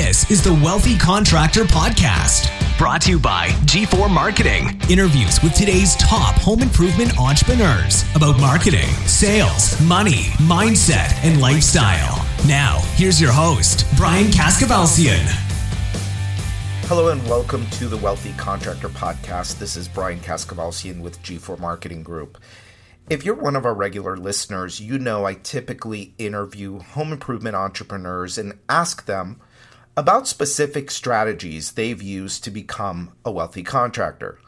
This is the Wealthy Contractor Podcast, brought to you by G4 Marketing. Interviews with today's top home improvement entrepreneurs about marketing, sales, money, mindset, and lifestyle. Now, here's your host, Brian Kaskavalciyan. Hello and welcome to the Wealthy Contractor Podcast. This is Brian Kaskavalciyan with G4 Marketing Group. If you're one of our regular listeners, you know I typically interview home improvement entrepreneurs and ask them about specific strategies they've used to become a wealthy contractor.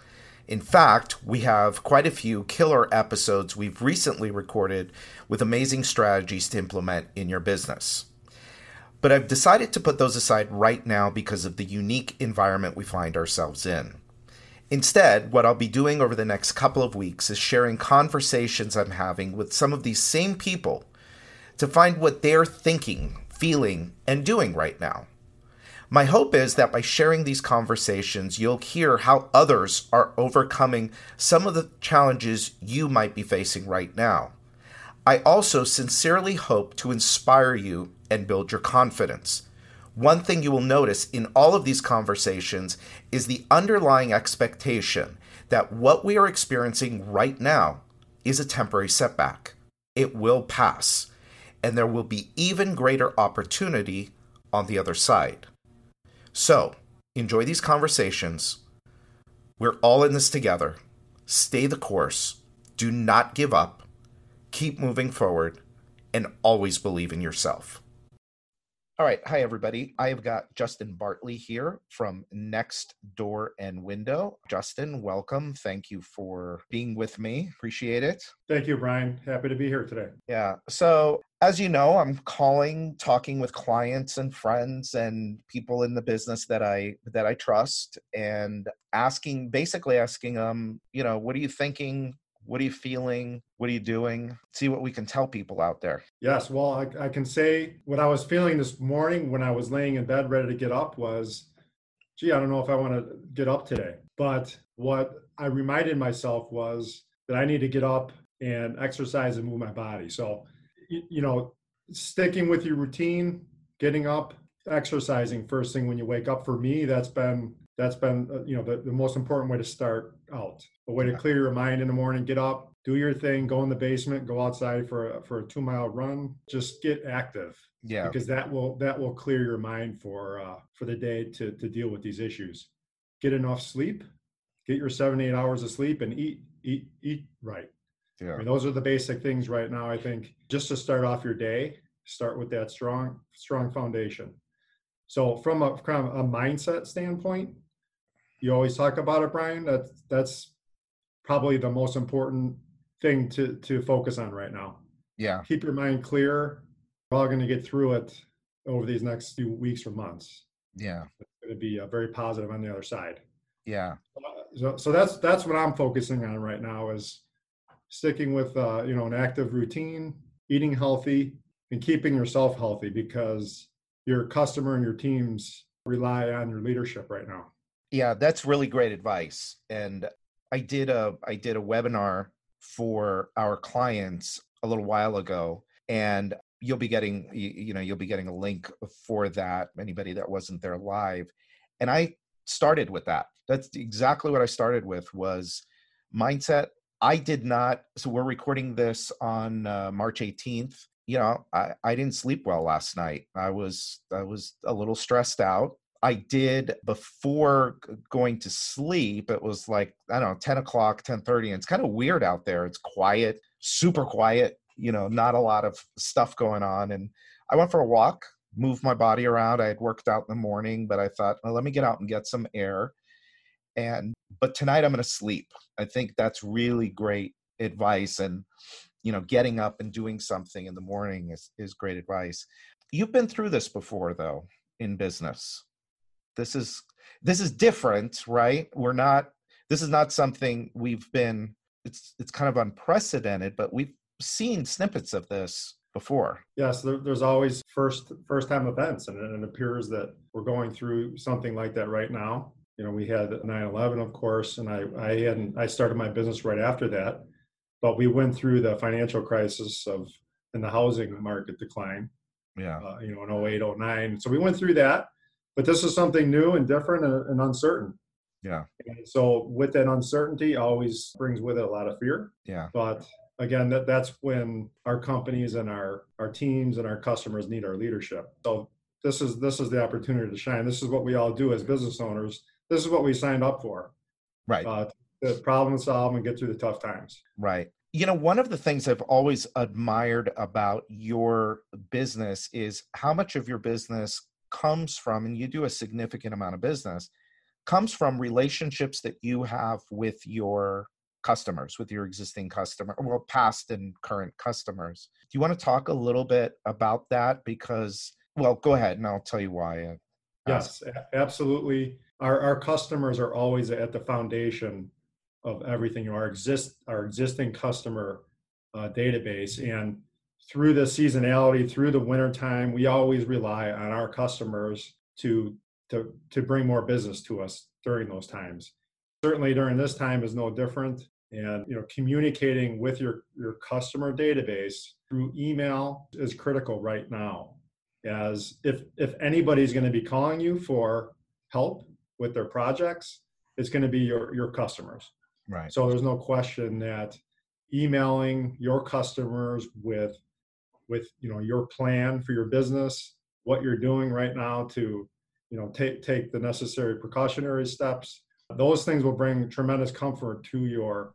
In fact, we have quite a few killer episodes we've recently recorded with amazing strategies to implement in your business. But I've decided to put those aside right now because of the unique environment we find ourselves in. Instead, what I'll be doing over the next couple of weeks is sharing conversations I'm having with some of these same people to find what they're thinking, feeling, and doing right now. My hope is that by sharing these conversations, you'll hear how others are overcoming some of the challenges you might be facing right now. I also sincerely hope to inspire you and build your confidence one thing you will notice in all of these conversations is the underlying expectation that what we are experiencing right now is a temporary setback. It will pass, and there will be even greater opportunity on the other side. So, enjoy these conversations. We're all in this together. Stay the course. Do not give up. Keep moving forward and always believe in yourself. All right. Hi, everybody. I have got Justin Bartley here from Next Door and Window. Justin, welcome. Thank you for being with me. Appreciate it. Thank you, Brian. Happy to be here today. Yeah. So, as you know, I'm calling, talking with clients and friends and people in the business that I that I trust and asking basically asking them, you know, what are you thinking? What are you feeling? What are you doing? See what we can tell people out there. Yes, well, I, I, can say what I was feeling this morning when I was laying in bed ready to get up was, gee, I don't know if I want to get up today. But what I reminded myself was that I need to get up and exercise and move my body. So, you, you know, sticking with your routine, getting up, exercising first thing when you wake up. For me, that's been that's been uh, you know the, the most important way to start out. A way to clear your mind in the morning get up do your thing go in the basement go outside for a, for a two mile run. Just get active yeah. because that will that will clear your mind for uh, for the day to to deal with these issues. Get enough sleep get your seven eight hours of sleep and eat eat eat right. Yeah. I mean, those are the basic things right now i think just to start off your day start with that strong strong foundation. So from a kind of a mindset standpoint you always talk about it brian that's that's probably the most important thing to to focus on right now. Yeah. Keep your mind clear. We're all going to get through it over these next few weeks or months. Yeah. It's going to be uh, very positive on the other side. Yeah. So, so that's that's what I'm focusing on right now is sticking with uh, you know an active routine, eating healthy, and keeping yourself healthy because your customer and your teams rely on your leadership right now. Yeah, that's really great advice. And I did a I did a webinar for our clients a little while ago, and you'll be getting you, know you'll be getting a link for that. Anybody that wasn't there live, and I started with that. That's exactly what I started with was mindset. I did not. So we're recording this on uh, March 18th. You know, I, I didn't sleep well last night. I was I was a little stressed out I did before going to sleep. It was like, I don't know, 10 o'clock, 10 30. And it's kind of weird out there. It's quiet, super quiet, you know, not a lot of stuff going on. And I went for a walk, moved my body around. I had worked out in the morning, but I thought, well, let me get out and get some air. And, but tonight I'm going to sleep. I think that's really great advice. And, you know, getting up and doing something in the morning is, is great advice. You've been through this before, though, in business this is this is different right? We're not this is not something we've been it's it's kind of unprecedented but we've seen snippets of this before. Yes there, there's always first first time events and it appears that we're going through something like that right now. You know we had 9-11 of course and i i hadn't i started my business right after that but we went through the financial crisis of in the housing market decline yeah. uh, you know in 08 09 so we went through that but this is something new and different and, and uncertain. Yeah. And so with that uncertainty always brings with it a lot of fear. Yeah. But again, that, that's when our companies and our, our teams and our customers need our leadership. So this is this is the opportunity to shine. This is what we all do as business owners. This is what we signed up for. Right. Uh, to problem solve and get through the tough times. Right. You know, one of the things I've always admired about your business is how much of your business comes from, and you do a significant amount of business, comes from relationships that you have with your customers, with your existing customer, well, past and current customers. Do you want to talk a little bit about that? Because, well, go ahead and I'll tell you why. Yes, absolutely. Our, our customers are always at the foundation of everything. Our exist our existing customer uh, database, and through the seasonality, through the wintertime, we always rely on our customers to to to bring more business to us during those times. Certainly, during this time is no different. And you know, communicating with your your customer database through email is critical right now. As if if anybody's going to be calling you for help with their projects, it's going to be your your customers. Right. So there's no question that emailing your customers with with you know your plan for your business, what you're doing right now to you know take take the necessary precautionary steps. Those things will bring tremendous comfort to your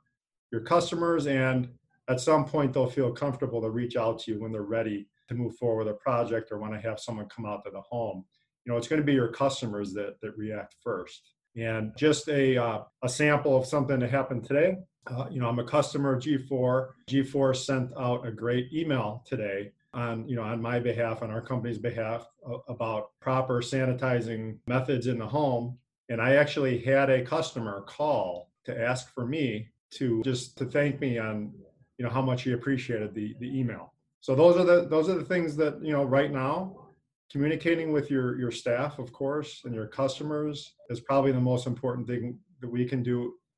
your customers and at some point they'll feel comfortable to reach out to you when they're ready to move forward with a project or want to have someone come out to the home. You know, it's going to be your customers that that react first. And just a, uh, a sample of something that happened today. Uh, you know, I'm a customer of G4. G4 sent out a great email today on, you know, on my behalf, on our company's behalf, about proper sanitizing methods in the home. And I actually had a customer call to ask for me to just to thank me on, you know, how much he appreciated the the email. So those are the those are the things that you know right now communicating with your your staff of course and your customers is probably the most important thing that we can do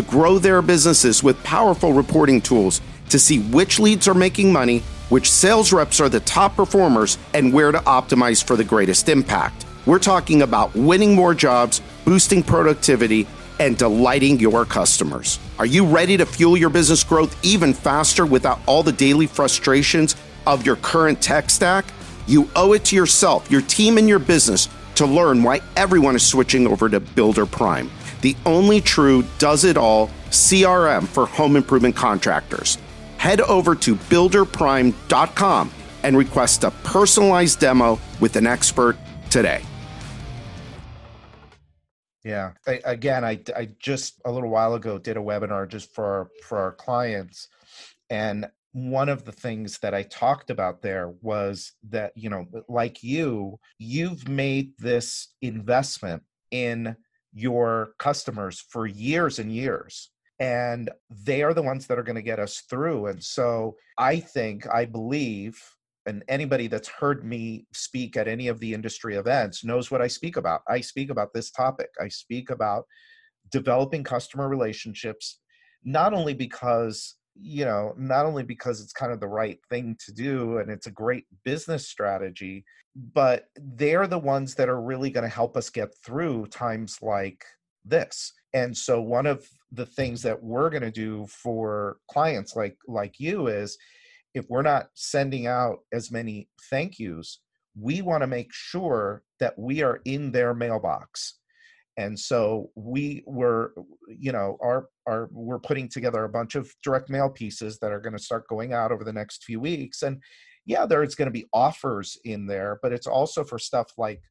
to grow their businesses with powerful reporting tools to see which leads are making money, which sales reps are the top performers, and where to optimize for the greatest impact. We're talking about winning more jobs, boosting productivity, and delighting your customers. Are you ready to fuel your business growth even faster without all the daily frustrations of your current tech stack, you owe it to yourself, your team, and your business to learn why everyone is switching over to Builder Prime, the only true does it all CRM for home improvement contractors. Head over to builderprime.com and request a personalized demo with an expert today. Yeah. I, again, I, I just a little while ago did a webinar just for our, for our clients, and one of the things that I talked about there was that, you know, like you, you've made this investment in your customers for years and years. And they are the ones that are going to get us through. And so I think, I believe, and anybody that's heard me speak at any of the industry events knows what I speak about. I speak about this topic. I speak about developing customer relationships, not only because you know, not only because it's kind of the right thing to do and it's a great business strategy, but they're the ones that are really going to help us get through times like this. And so one of the things that we're going to do for clients like like you is if we're not sending out as many thank yous, we want to make sure that we are in their mailbox and so we were you know our our we're putting together a bunch of direct mail pieces that are going to start going out over the next few weeks and yeah there's going to be offers in there but it's also for stuff like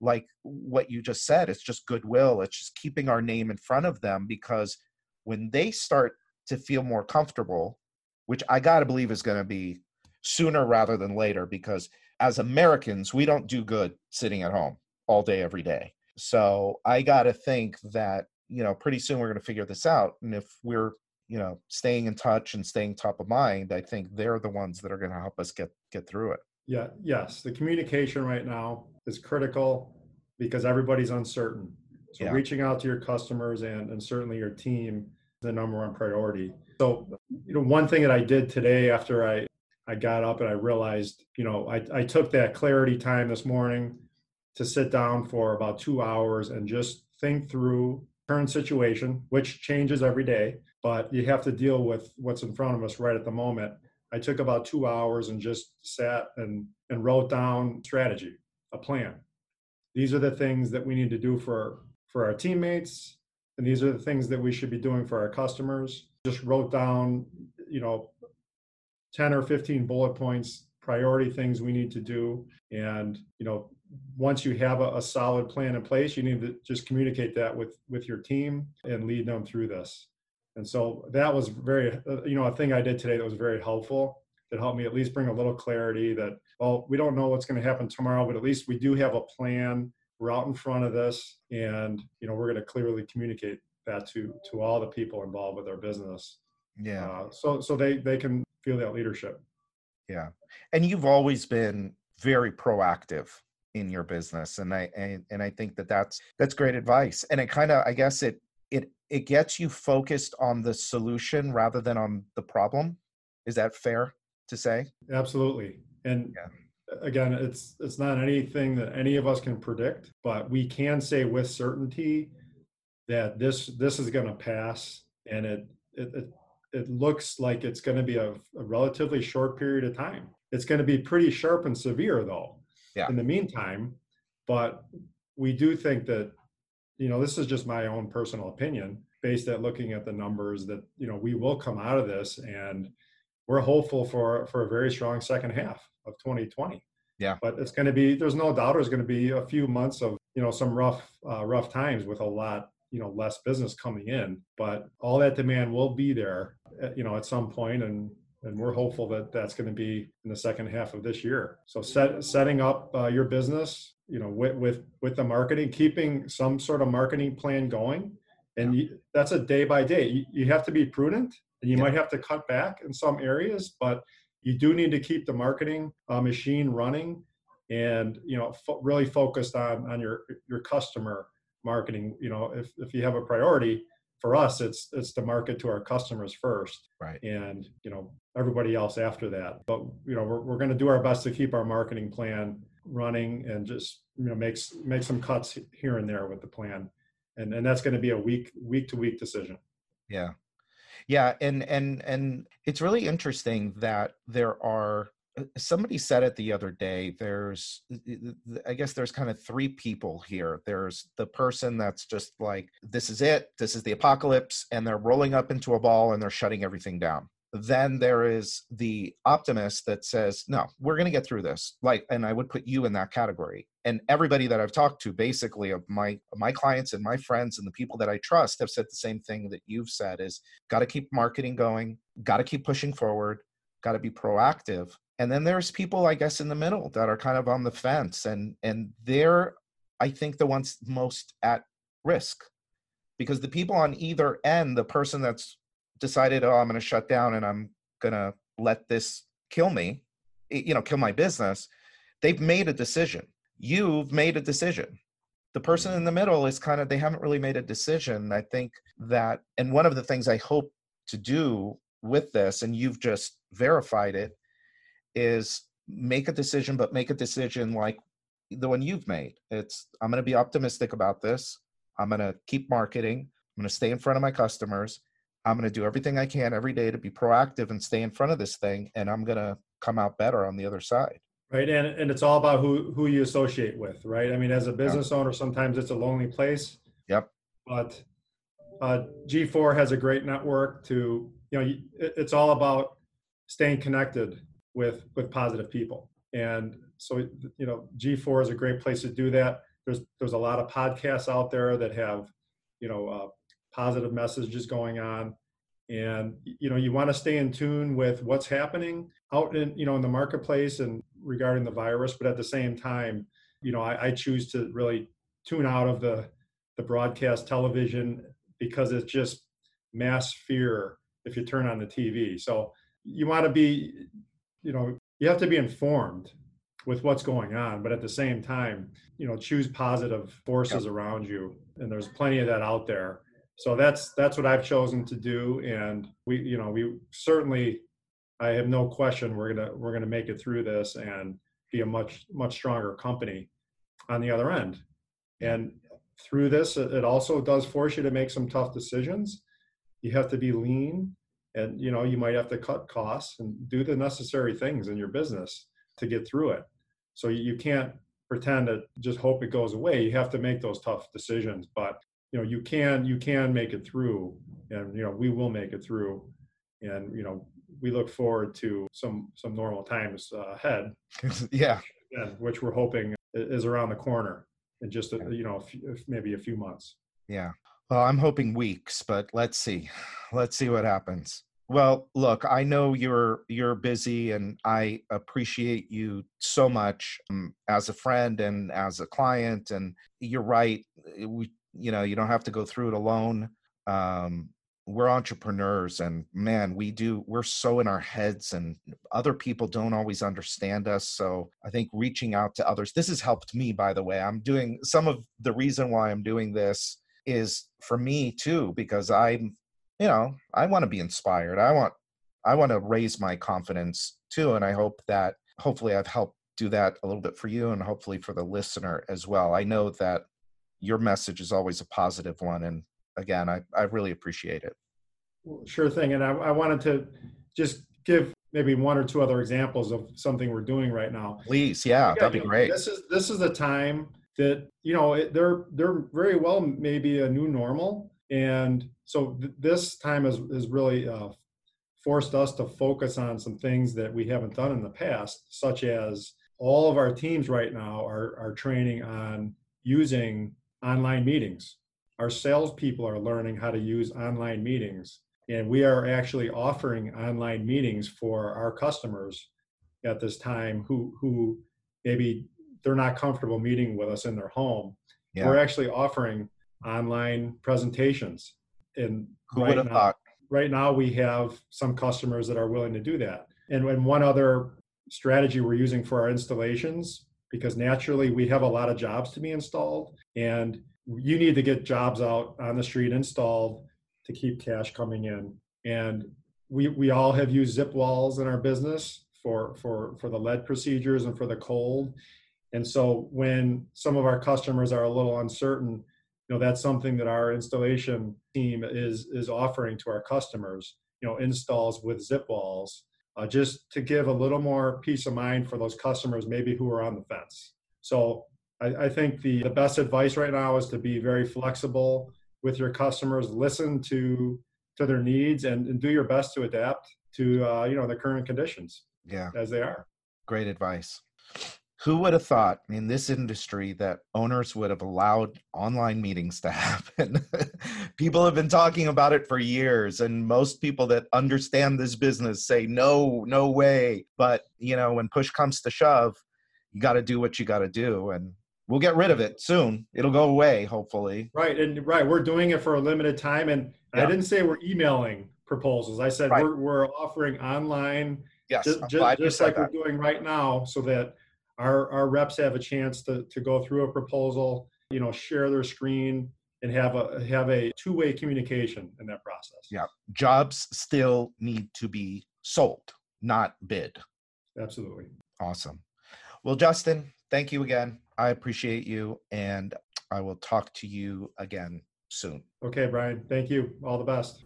like what you just said it's just goodwill it's just keeping our name in front of them because when they start to feel more comfortable which i got to believe is going to be sooner rather than later because as americans we don't do good sitting at home all day, every day. So I got to think that, you know, pretty soon we're going to figure this out. And if we're, you know, staying in touch and staying top of mind, I think they're the ones that are going to help us get get through it. Yeah, yes. The communication right now is critical because everybody's uncertain. So yeah. reaching out to your customers and, and certainly your team is the number one priority. So, you know, one thing that I did today after I, I got up and I realized, you know, I, I took that clarity time this morning to sit down for about two hours and just think through current situation, which changes every day, but you have to deal with what's in front of us right at the moment. I took about two hours and just sat and, and wrote down strategy, a plan. These are the things that we need to do for, for our teammates, and these are the things that we should be doing for our customers. Just wrote down, you know, 10 or 15 bullet points, priority things we need to do. And, you know, once you have a, a, solid plan in place, you need to just communicate that with with your team and lead them through this. And so that was very, uh, you know, a thing I did today that was very helpful. That helped me at least bring a little clarity that, well, we don't know what's going to happen tomorrow, but at least we do have a plan. We're out in front of this, and you know, we're going to clearly communicate that to to all the people involved with our business. Yeah. Uh, so so they they can feel that leadership. Yeah, and you've always been very proactive in your business and i and, and i think that that's that's great advice and it kind of i guess it it it gets you focused on the solution rather than on the problem. Is that fair to say? Absolutely and yeah. again it's it's not anything that any of us can predict but we can say with certainty that this this is going to pass and it it, it it looks like it's going to be a, a relatively short period of time. It's going to be pretty sharp and severe though yeah. in the meantime. But we do think that, you know, this is just my own personal opinion based at looking at the numbers that, you know, we will come out of this and we're hopeful for for a very strong second half of 2020. Yeah. But it's going to be there's no doubt there's going to be a few months of, you know, some rough uh, rough times with a lot you know less business coming in but all that demand will be there uh, you know at some point and and we're hopeful that that's going to be in the second half of this year. So set, setting up uh, your business, you know, with, with with the marketing, keeping some sort of marketing plan going, and you, that's a day by day. You, you, have to be prudent, and you yeah. might have to cut back in some areas, but you do need to keep the marketing uh, machine running, and you know, fo- really focused on on your your customer marketing. You know, if if you have a priority, for us it's it's to market to our customers first right. and you know everybody else after that. But you know we're, we're going to do our best to keep our marketing plan running and just you know makes make some cuts here and there with the plan. And and that's going to be a week week to week decision. Yeah. Yeah and and and it's really interesting that there are Uh, somebody said it the other day there's i guess there's kind of three people here. There's the person that's just like this is it this is the apocalypse and they're rolling up into a ball and they're shutting everything down. Then there is the optimist that says no we're going to get through this like and i would put you in that category. And everybody that i've talked to basically of my my clients and my friends and the people that i trust have said the same thing that you've said is got to keep marketing going got to keep pushing forward got to be proactive and then there's people i guess in the middle that are kind of on the fence and and they're i think the ones most at risk. Because the people on either end the person that's decided oh i'm going to shut down and i'm going to let this kill me you know kill my business they've made a decision. You've made a decision. The person in the middle is kind of they haven't really made a decision. I think that and one of the things i hope to do with this and you've just verified it is make a decision, but make a decision like the one you've made. It's I'm going to be optimistic about this. I'm going to keep marketing. I'm going to stay in front of my customers. I'm going to do everything I can every day to be proactive and stay in front of this thing, and I'm going to come out better on the other side. Right, and and it's all about who who you associate with, right? I mean, as a business owner, sometimes it's a lonely place. Yep. But uh, G4 has a great network to you know. It's all about staying connected with with positive people. And so you know g4 is a great place to do that. There's there's a lot of podcasts out there that have you know uh, positive messages going on. And you know you want to stay in tune with what's happening out in you know in the marketplace and regarding the virus. But at the same time you know, I, I choose to really tune out of the the broadcast television because it's just mass fear if you turn on the TV. So you want to be, you know, you have to be informed with what's going on, but at the same time, you know, choose positive forces yep. around you, and there's plenty of that out there. So that's that's what I've chosen to do, and we, you know, we certainly, I have no question we're gonna we're gonna make it through this and be a much much stronger company on the other end. And through this, it also does force you to make some tough decisions. You have to be lean, and you know you might have to cut costs and do the necessary things in your business to get through it. So you can't pretend to just hope it goes away. You have to make those tough decisions, but you know you can you can make it through, and you know we will make it through, and you know we look forward to some some normal times uh, ahead. yeah, which we're hoping is around the corner in just a, you know a few, maybe a few months. Yeah. Well, I'm hoping weeks, but let's see. Let's see what happens. Well, look, I know you're you're busy and I appreciate you so much um, as a friend and as a client and you're right. We you know, you don't have to go through it alone. Um, we're entrepreneurs and man we do we're so in our heads and other people don't always understand us so i think reaching out to others this has helped me by the way i'm doing some of the reason why i'm doing this is for me too because i'm you know i want to be inspired i want i want to raise my confidence too and i hope that hopefully i've helped do that a little bit for you and hopefully for the listener as well i know that your message is always a positive one and again, I, I really appreciate it. Sure thing. And I, I wanted to just give maybe one or two other examples of something we're doing right now. Please, yeah, that'd be great. This is this is the time that you know it, they're they're very well maybe a new normal, and so th- this time has has really uh, forced us to focus on some things that we haven't done in the past, such as all of our teams right now are are training on using online meetings our salespeople are learning how to use online meetings. And we are actually offering online meetings for our customers at this time who, who maybe they're not comfortable meeting with us in their home. Yeah. We're actually offering online presentations. And who right now, thought? Right now, we have some customers that are willing to do that. And, and one other strategy we're using for our installations, because naturally we have a lot of jobs to be installed. And you need to get jobs out on the street installed to keep cash coming in. And we we all have used zip walls in our business for for for the lead procedures and for the cold. And so when some of our customers are a little uncertain, you know that's something that our installation team is is offering to our customers. You know, installs with zip walls, uh, just to give a little more peace of mind for those customers maybe who are on the fence. So I, I think the, the best advice right now is to be very flexible with your customers, listen to to their needs, and, and do your best to adapt to uh, you know the current conditions. Yeah, as they are. Great advice. Who would have thought in this industry that owners would have allowed online meetings to happen? people have been talking about it for years, and most people that understand this business say, no, no way. But, you know, when push comes to shove, you got to do what you got to do. And we'll get rid of it soon. It'll go away, hopefully. Right, and right, we're doing it for a limited time, and yeah. I didn't say we're emailing proposals. I said right. we're we're offering online, yes, just, just, like that. we're doing right now, so that our our reps have a chance to to go through a proposal, you know, share their screen, and have a have a two way communication in that process. Yeah, jobs still need to be sold, not bid. Absolutely. Awesome. Well, Justin, thank you again. I appreciate you, and I will talk to you again soon. Okay, Brian. Thank you. All the best.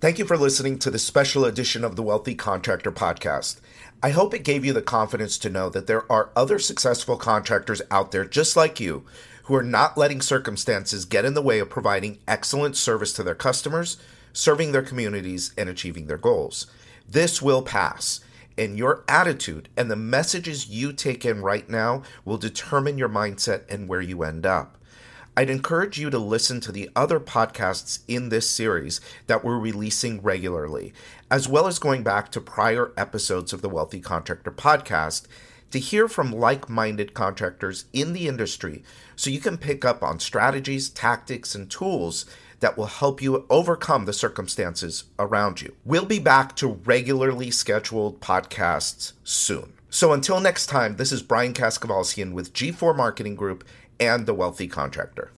Thank you for listening to the special edition of the Wealthy Contractor Podcast. I hope it gave you the confidence to know that there are other successful contractors out there just like you who are not letting circumstances get in the way of providing excellent service to their customers, serving their communities, and achieving their goals. This will pass and your attitude and the messages you take in right now will determine your mindset and where you end up. I'd encourage you to listen to the other podcasts in this series that we're releasing regularly, as well as going back to prior episodes of the Wealthy Contractor podcast to hear from like minded contractors in the industry so you can pick up on strategies, tactics, and tools that will help you overcome the circumstances around you. We'll be back to regularly scheduled podcasts soon. So until next time, this is Brian Kaskavalciyan with G4 Marketing Group and The Wealthy Contractor.